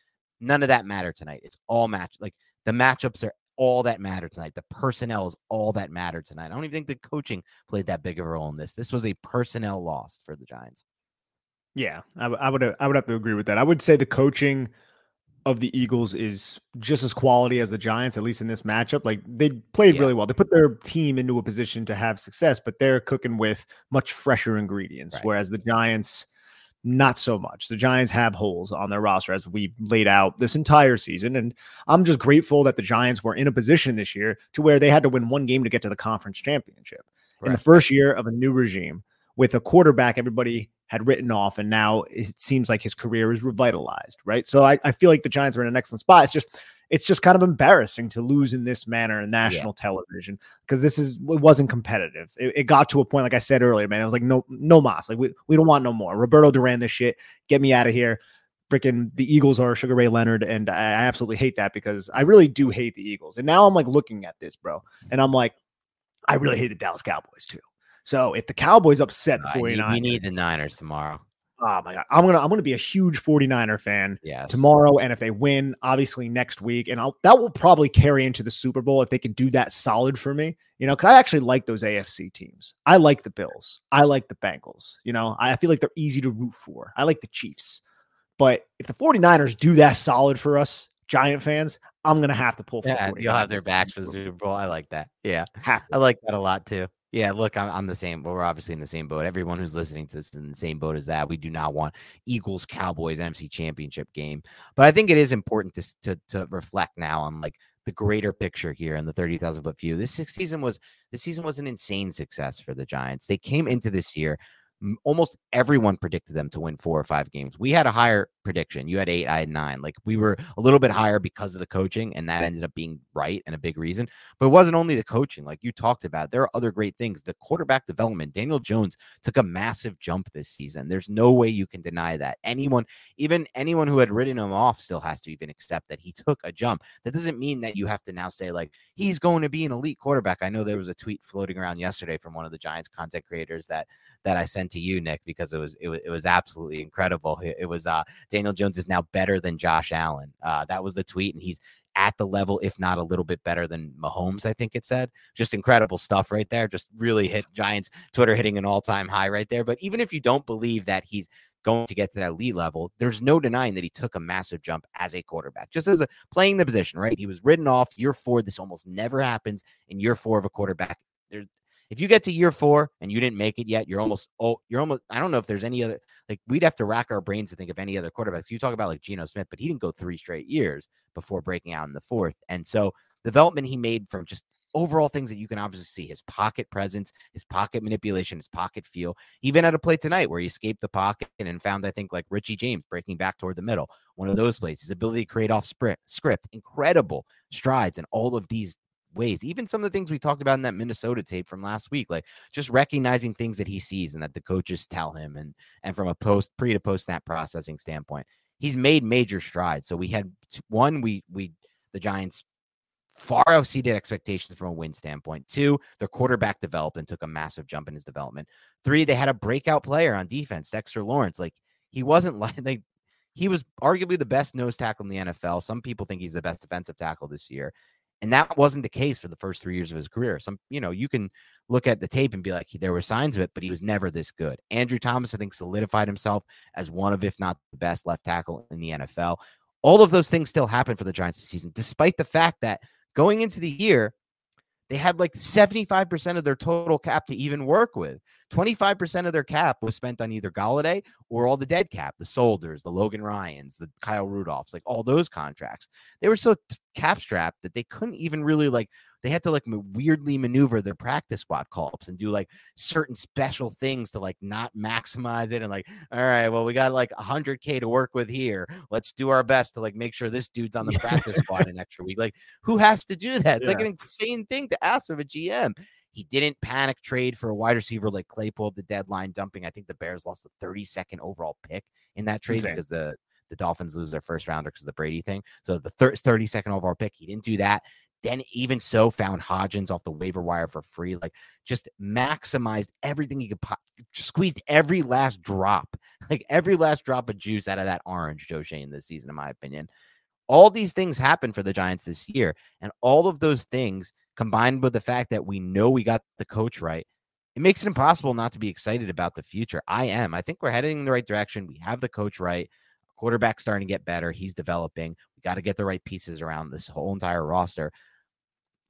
S3: none of that matter tonight. It's all match like the matchups are all that matter tonight. The personnel is all that matter tonight. I don't even think the coaching played that big of a role in this. This was a personnel loss for the giants.
S1: Yeah I, would i would have to agree with that. I would say the coaching of the Eagles is just as quality as the Giants, at least in this matchup. Like they played yeah. really well. They put their team into a position to have success, but they're cooking with much fresher ingredients. Right. Whereas the Giants, not so much. The Giants have holes on their roster as we laid out this entire season. And I'm just grateful that the Giants were in a position this year to where they had to win one game to get to the conference championship. Right. In the first year of a new regime with a quarterback everybody had written off, and now it seems like his career is revitalized, right? So I, I feel like the Giants are in an excellent spot. It's just it's just kind of embarrassing to lose in this manner in national yeah. television because this is it wasn't competitive. It, it, got to a point, like I said earlier, man. I was like, no, no más. Like we, we don't want no more. Roberto Duran, this shit. Get me out of here. Freaking the Eagles are Sugar Ray Leonard, and I, I absolutely hate that because I really do hate the Eagles. And now I'm like looking at this, bro, and I'm like, I really hate the Dallas Cowboys too. So if the Cowboys upset the 49ers,
S3: you need the Niners tomorrow.
S1: Oh my god, I'm gonna I'm gonna be a huge 49er fan yes. tomorrow, and if they win, obviously next week, and I'll that will probably carry into the Super Bowl if they can do that solid for me. You know, because I actually like those AFC teams. I like the Bills. I like the Bengals. You know, I feel like they're easy to root for. I like the Chiefs. But if the 49ers do that solid for us, Giant fans, I'm gonna have to pull.
S3: For yeah, you'll have their backs for the Super Bowl. I like that. Yeah, I like that a lot too. Yeah, look, I'm, I'm the same. Well, we're obviously in the same boat. Everyone who's listening to this is in the same boat as that. We do not want Eagles Cowboys NFC Championship game, but I think it is important to to, to reflect now on like the greater picture here and the 30,000 foot view. This season was this season was an insane success for the Giants. They came into this year almost everyone predicted them to win four or five games. We had a higher prediction. You had eight, I had nine. Like we were a little bit higher because of the coaching, and that ended up being right and a big reason. But it wasn't only the coaching, like you talked about. There are other great things. The quarterback development, Daniel Jones took a massive jump this season. There's no way you can deny that. Anyone, even anyone who had written him off, still has to even accept that he took a jump. That doesn't mean that you have to now say, like, he's going to be an elite quarterback. I know there was a tweet floating around yesterday from one of the Giants content creators that that I sent to you, Nick, because it was it was, it was absolutely incredible. It, it was uh Daniel Jones is now better than Josh Allen. Uh, that was the tweet, and he's at the level, if not a little bit better than Mahomes, I think it said. Just incredible stuff right there. Just really hit Giants Twitter hitting an all time high right there. But even if you don't believe that he's going to get to that lead level, there's no denying that he took a massive jump as a quarterback, just as a playing the position, right? He was written off year four. This almost never happens in year four of a quarterback. There, if you get to year four and you didn't make it yet, you're almost oh, you're almost. I don't know if there's any other like we'd have to rack our brains to think of any other quarterbacks. You talk about like Geno Smith, but he didn't go three straight years before breaking out in the fourth. And so development he made from just overall things that you can obviously see his pocket presence, his pocket manipulation, his pocket feel. Even at a play tonight where he escaped the pocket and found, I think, like Richie James breaking back toward the middle, one of those plays, his ability to create off script, incredible strides and all of these ways. Even some of the things we talked about in that Minnesota tape from last week, like just recognizing things that he sees and that the coaches tell him, and and from a post pre to post snap processing standpoint, he's made major strides. So we had one, we we the Giants far exceeded expectations from a win standpoint. Two, their quarterback developed and took a massive jump in his development. Three, they had a breakout player on defense, Dexter Lawrence. Like he wasn't like they he was arguably the best nose tackle in the NFL. Some people think he's the best defensive tackle this year. And that wasn't the case for the first three years of his career. Some, you know, you can look at the tape and be like, there were signs of it, but he was never this good. Andrew Thomas, I think, solidified himself as one of, if not the best left tackle in the NFL. All of those things still happen for the Giants this season, despite the fact that going into the year, they had like 75% of their total cap to even work with. 25% of their cap was spent on either Golladay or all the dead cap, the Solders, the Logan Ryans, the Kyle Rudolphs, like all those contracts. They were so t- cap strapped that they couldn't even really like they had to like weirdly maneuver their practice squad call-ups and do like certain special things to like not maximize it and like all right well we got like 100k to work with here let's do our best to like make sure this dude's on the practice squad an extra week like who has to do that it's yeah. like an insane thing to ask of a gm he didn't panic trade for a wide receiver like Claypool at the deadline, dumping. I think the Bears lost the 32nd overall pick in that trade Insane. because the the Dolphins lose their first rounder because of the Brady thing. So the thir- 32nd overall pick, he didn't do that. Then even so, found Hodgins off the waiver wire for free. Like just maximized everything he could pop, squeezed every last drop, like every last drop of juice out of that orange Joe Schoen this season, in my opinion. All these things happened for the Giants this year, and all of those things combined with the fact that we know we got the coach right, it makes it impossible not to be excited about the future. I am. I think we're heading in the right direction. We have the coach right. quarterback starting to get better. He's developing. We got to get the right pieces around this whole entire roster.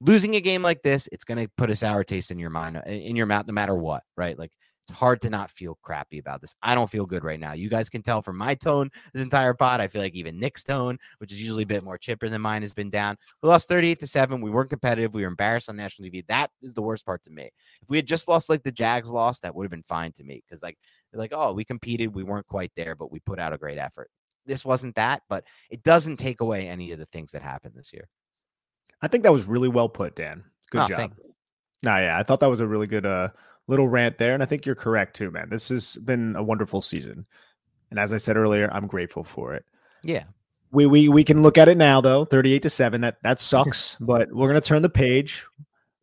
S3: Losing a game like this, it's going to put a sour taste in your mind, in your mouth, no matter what, right? Like it's hard to not feel crappy about this. I don't feel good right now. You guys can tell from my tone this entire pod. I feel like even Nick's tone, which is usually a bit more chipper than mine, has been down. We lost 38 to 7. We weren't competitive. We were embarrassed on national TV. That is the worst part to me. If we had just lost like the Jags lost, that would have been fine to me. Because like like, oh, we competed, we weren't quite there, but we put out a great effort. This wasn't that, but it doesn't take away any of the things that happened this year.
S1: I think that was really well put, Dan. Good oh, job. Nah, yeah, I thought that was a really good uh little rant there. And I think you're correct too, man. This has been a wonderful season. And as I said earlier, I'm grateful for it.
S3: Yeah.
S1: We we we can look at it now though, 38 to 7. That that sucks, but we're gonna turn the page.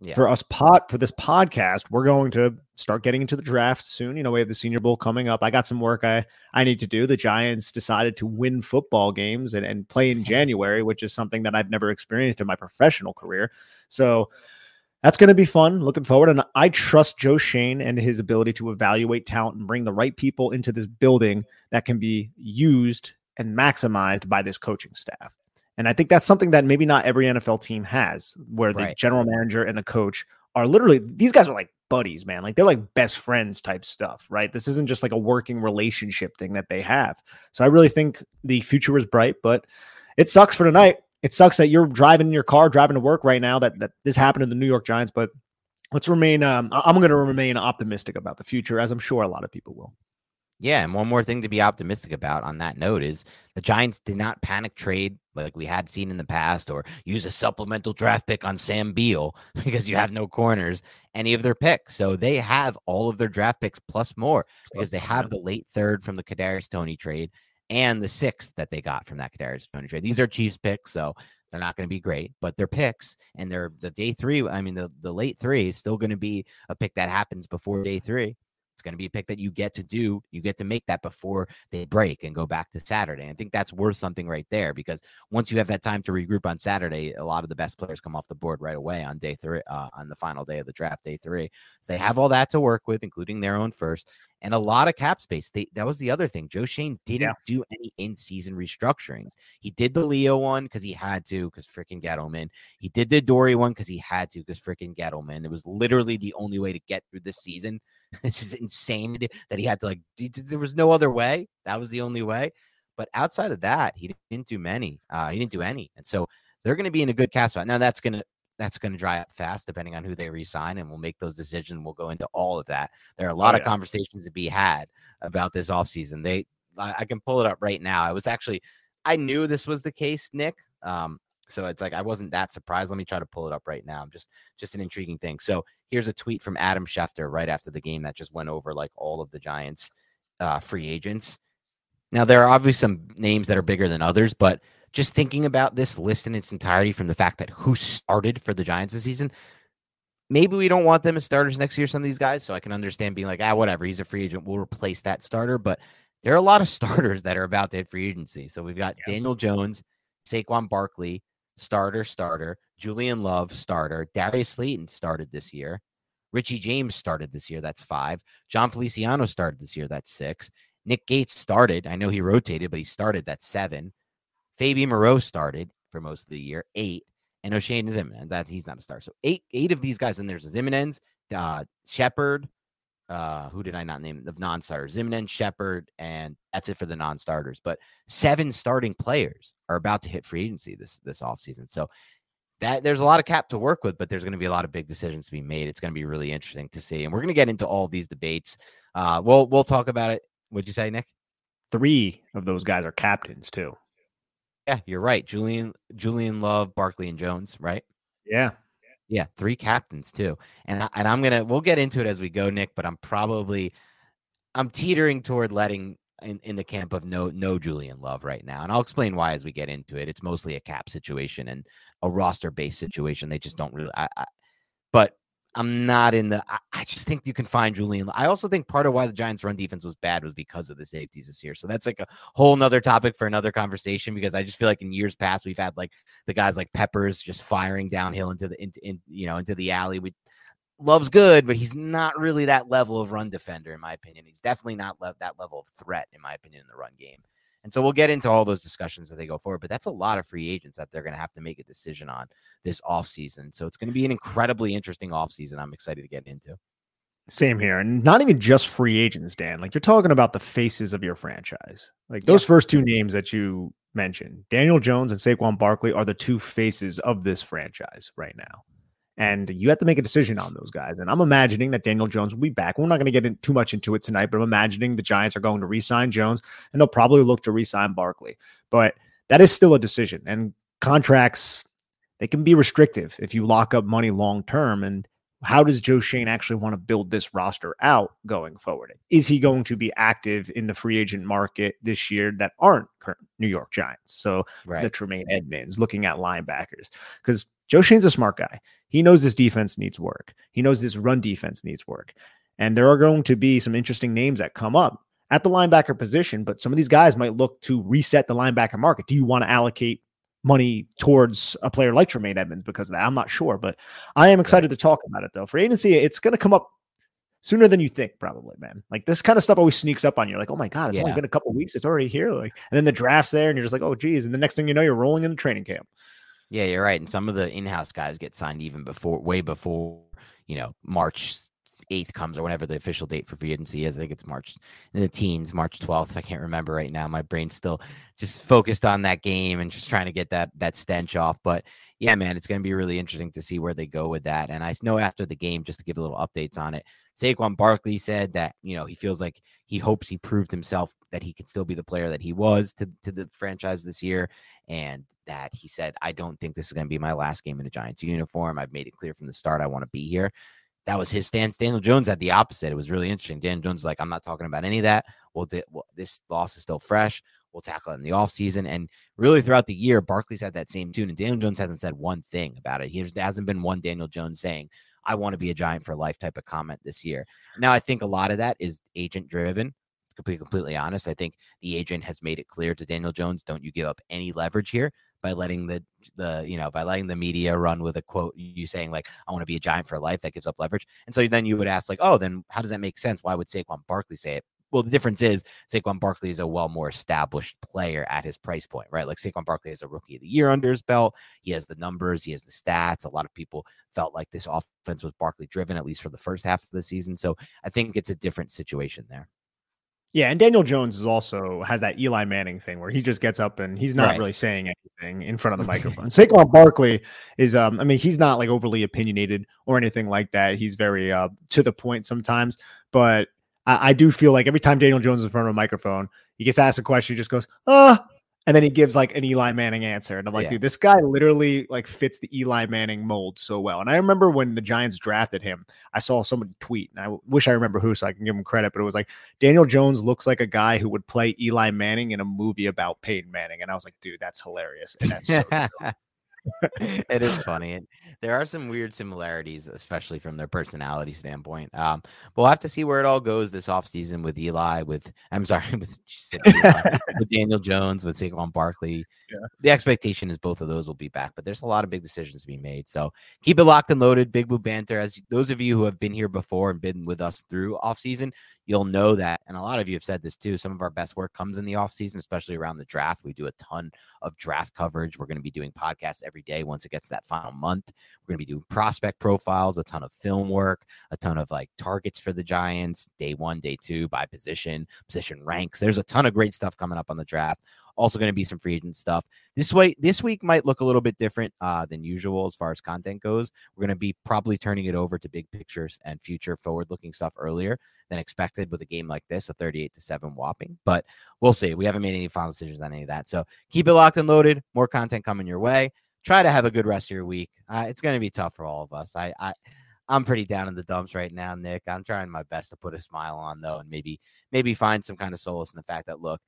S1: Yeah. For us pot for this podcast, we're going to start getting into the draft soon. You know, we have the senior bowl coming up. I got some work I I need to do. The Giants decided to win football games and, and play in January, which is something that I've never experienced in my professional career. So that's going to be fun. Looking forward. And I trust Joe Schoen and his ability to evaluate talent and bring the right people into this building that can be used and maximized by this coaching staff. And I think that's something that maybe not every NFL team has, where the right. general manager and the coach are literally, these guys are like buddies, man. Like they're like best friends type stuff, right? This isn't just like a working relationship thing that they have. So I really think the future is bright, but it sucks for tonight it sucks that you're driving in your car, driving to work right now. That that this happened to the New York Giants, but let's remain. Um, I'm going to remain optimistic about the future, as I'm sure a lot of people will.
S3: Yeah, and one more thing to be optimistic about on that note is the Giants did not panic trade like we had seen in the past or use a supplemental draft pick on Sam Beal because you have no corners, any of their picks. So they have all of their draft picks plus more because they have the late third from the Kadarius Toney trade and the sixth that they got from that Kadarius Toney trade. These are Chiefs picks, so they're not going to be great, but they're picks and they're the day three. I mean, the, the late three is still going to be a pick that happens before day three. It's going to be a pick that you get to do. You get to make that before they break and go back to Saturday. I think that's worth something right there because once you have that time to regroup on Saturday, a lot of the best players come off the board right away on day three, uh, on the final day of the draft, day three. So they have all that to work with, including their own first and a lot of cap space. They, that was the other thing. Joe Schoen didn't yeah. do any in season restructurings. He did the Leo one because he had to, because freaking Gettleman. He did the Dory one because he had to, because freaking Gettleman. It was literally the only way to get through this season this is insane that he had to like. There was no other way. That was the only way. But outside of that, he didn't do many. Uh, he didn't do any, and so they're going to be in a good cap spot. Now that's going to that's going to dry up fast depending on who they resign, and we'll make those decisions. We'll go into all of that. There are a lot oh, yeah. of conversations to be had about this offseason. They, I, I, can pull it up right now. I was actually, I knew this was the case, Nick. Um, so it's like I wasn't that surprised. Let me try to pull it up right now. I'm Just just an intriguing thing. So here's a tweet from Adam Schefter right after the game that just went over like all of the Giants uh, free agents. Now there are obviously some names that are bigger than others, but just thinking about this list in its entirety from the fact that who started for the Giants this season, maybe we don't want them as starters next year. Some of these guys, so I can understand being like, ah, whatever, he's a free agent, we'll replace that starter. But there are a lot of starters that are about to hit free agency. So we've got yeah. Daniel Jones, Saquon Barkley, starter, starter. Julian Love, starter. Darius Slayton started this year. Richie James started this year. That's five. Jon Feliciano started this year. That's six. Nick Gates started. I know he rotated, but he started. That's seven. Fabian Moreau started for most of the year. Eight. And Oshane Ximines. That he's not a star. So eight, eight of these guys. And there's Ximines, uh, Shepard. Uh, who did I not name the non-starters? Ximines, Shepard, and that's it for the non-starters. But seven starting players are about to hit free agency this this offseason. So that there's a lot of cap to work with, but there's going to be a lot of big decisions to be made. It's going to be really interesting to see, and we're going to get into all these debates. Uh, we'll we'll talk about it. What'd you say, Nick?
S1: Three of those guys are captains too.
S3: Yeah, you're right. Julian Julian Love, Barkley, and Jones, right?
S1: Yeah.
S3: Yeah, three captains too. And and I'm gonna we'll get into it as we go, Nick. But I'm probably I'm teetering toward letting in, in the camp of no no Julian Love right now, and I'll explain why as we get into it. It's mostly a cap situation and a roster based situation. They just don't really. I, I, but I'm not in the. I, just think you can find Julian. I also think part of why the Giants' run defense was bad was because of the safeties this year. So that's like a whole nother topic for another conversation. Because I just feel like in years past we've had like the guys like Peppers just firing downhill into the into in, you know into the alley. We Love's good, but he's not really that level of run defender, in my opinion. He's definitely not le- that level of threat, in my opinion, in the run game. And so we'll get into all those discussions as they go forward. But that's a lot of free agents that they're going to have to make a decision on this offseason. So it's going to be an incredibly interesting offseason. I'm excited to get into.
S1: Same here. And not even just free agents, Dan. Like you're talking about the faces of your franchise. Like those yeah. first two names that you mentioned, Daniel Jones and Saquon Barkley are the two faces of this franchise right now. And you have to make a decision on those guys. And I'm imagining that Daniel Jones will be back. We're not going to get too much into it tonight, but I'm imagining the Giants are going to re-sign Jones and they'll probably look to re-sign Barkley. But that is still a decision. And contracts, they can be restrictive if you lock up money long term. And how does Joe Schoen actually want to build this roster out going forward? Is he going to be active in the free agent market this year that aren't current New York Giants? So right. the Tremaine Edmunds, looking at linebackers, because Joe Schoen's a smart guy. He knows this defense needs work. He knows this run defense needs work. And there are going to be some interesting names that come up at the linebacker position, but some of these guys might look to reset the linebacker market. Do you want to allocate money towards a player like Tremaine Edmunds because of that? I'm not sure, but I am excited to talk about it though. For agency, it's going to come up sooner than you think, probably, man. Like this kind of stuff always sneaks up on you. Like, oh my god, it's yeah. only been a couple weeks, it's already here. Like, and then the draft's there, and you're just like, oh geez, and the next thing you know, you're rolling in the training camp.
S3: Yeah, you're right. And some of the in-house guys get signed even before, way before, you know, March 8th comes or whenever the official date for free agency is. I think it's March in the teens, March 12th. I can't remember right now. My brain's still just focused on that game and just trying to get that that stench off. But yeah, man, it's going to be really interesting to see where they go with that. And I know after the game, just to give a little updates on it, Saquon Barkley said that you know he feels like he hopes he proved himself that he could still be the player that he was to to the franchise this year, and that he said I don't think this is going to be my last game in a Giants uniform. I've made it clear from the start I want to be here. That was his stance. Daniel Jones had the opposite. It was really interesting. Daniel Jones like, I'm not talking about any of that. Well, th- well this loss is still fresh. We'll tackle it in the offseason. And really throughout the year, Barkley's had that same tune. And Daniel Jones hasn't said one thing about it. He, there hasn't been one Daniel Jones saying, I want to be a giant for life type of comment this year. Now, I think a lot of that is agent driven. To be completely honest, I think the agent has made it clear to Daniel Jones, don't you give up any leverage here by letting the the you know by letting the media run with a quote you saying like I want to be a giant for life that gives up leverage. And so then you would ask like, oh, then how does that make sense? Why would Saquon Barkley say it? well, the difference is Saquon Barkley is a well more established player at his price point, right? Like Saquon Barkley has a rookie of the year under his belt. He has the numbers, he has the stats. A lot of people felt like this offense was Barkley driven, at least for the first half of the season. So I think it's a different situation there.
S1: Yeah, and Daniel Jones is also has that Eli Manning thing where he just gets up and he's not right. really saying anything in front of the microphone. Saquon Barkley is, um, I mean, he's not like overly opinionated or anything like that. He's very uh, to the point sometimes, but I, I, do feel like every time Daniel Jones is in front of a microphone, he gets asked a question, he just goes, ah, and then he gives like an Eli Manning answer. And I'm like, yeah. dude, this guy literally like fits the Eli Manning mold so well. And I remember when the Giants drafted him, I saw someone tweet, and I wish I remember who so I can give him credit, but it was like Daniel Jones looks like a guy who would play Eli Manning in a movie about Peyton Manning. And I was like, dude, that's hilarious. And that's so
S3: it is funny. There are some weird similarities, especially from their personality standpoint. Um, but we'll have to see where it all goes this offseason with Eli, with I'm sorry, with, Eli, with Daniel Jones, with Saquon Barkley. Yeah. The expectation is both of those will be back, but there's a lot of big decisions to be made. So keep it locked and loaded. Big Blue Banter. As those of you who have been here before and been with us through offseason, you'll know that. And a lot of you have said this too. Some of our best work comes in the offseason, especially around the draft. We do a ton of draft coverage. We're going to be doing podcasts every day once it gets that final month. We're going to be doing prospect profiles, a ton of film work, a ton of like targets for the Giants, day one, day two, by position, position ranks. There's a ton of great stuff coming up on the draft. Also going to be some free agent stuff. This way, this week might look a little bit different uh, than usual as far as content goes. We're going to be probably turning it over to big pictures and future forward-looking stuff earlier than expected with a game like this, a 38 to 7 whopping. But we'll see. We haven't made any final decisions on any of that. So keep it locked and loaded. More content coming your way. Try to have a good rest of your week. Uh, it's going to be tough for all of us. I, I I'm pretty down in the dumps right now, Nick. I'm trying my best to put a smile on though, and maybe maybe find some kind of solace in the fact that look,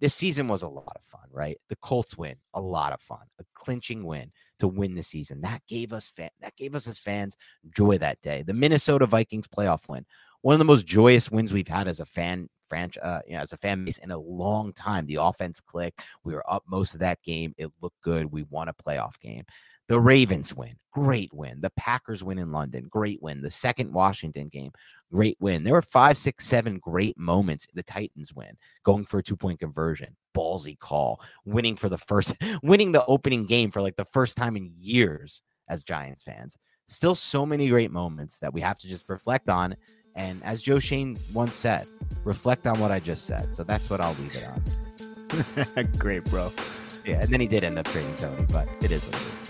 S3: this season was a lot of fun, right? The Colts win, a lot of fun, a clinching win to win the season. That gave us fan, that gave us as fans joy that day. The Minnesota Vikings playoff win, one of the most joyous wins we've had as a fan franchise, uh, you know, as a fan base in a long time. The offense clicked. We were up most of that game. It looked good. We won a playoff game. The Ravens win, great win. The Packers win in London, great win. The second Washington game, great win. There were five, six, seven great moments. The Titans win, going for a two point conversion, ballsy call, winning for the first, winning the opening game for like the first time in years as Giants fans. Still so many great moments that we have to just reflect on. And as Joe Schoen once said, reflect on what I just said. So that's what I'll leave it
S1: on. great, bro.
S3: Yeah, and then he did end up trading Toney, but it is what it is.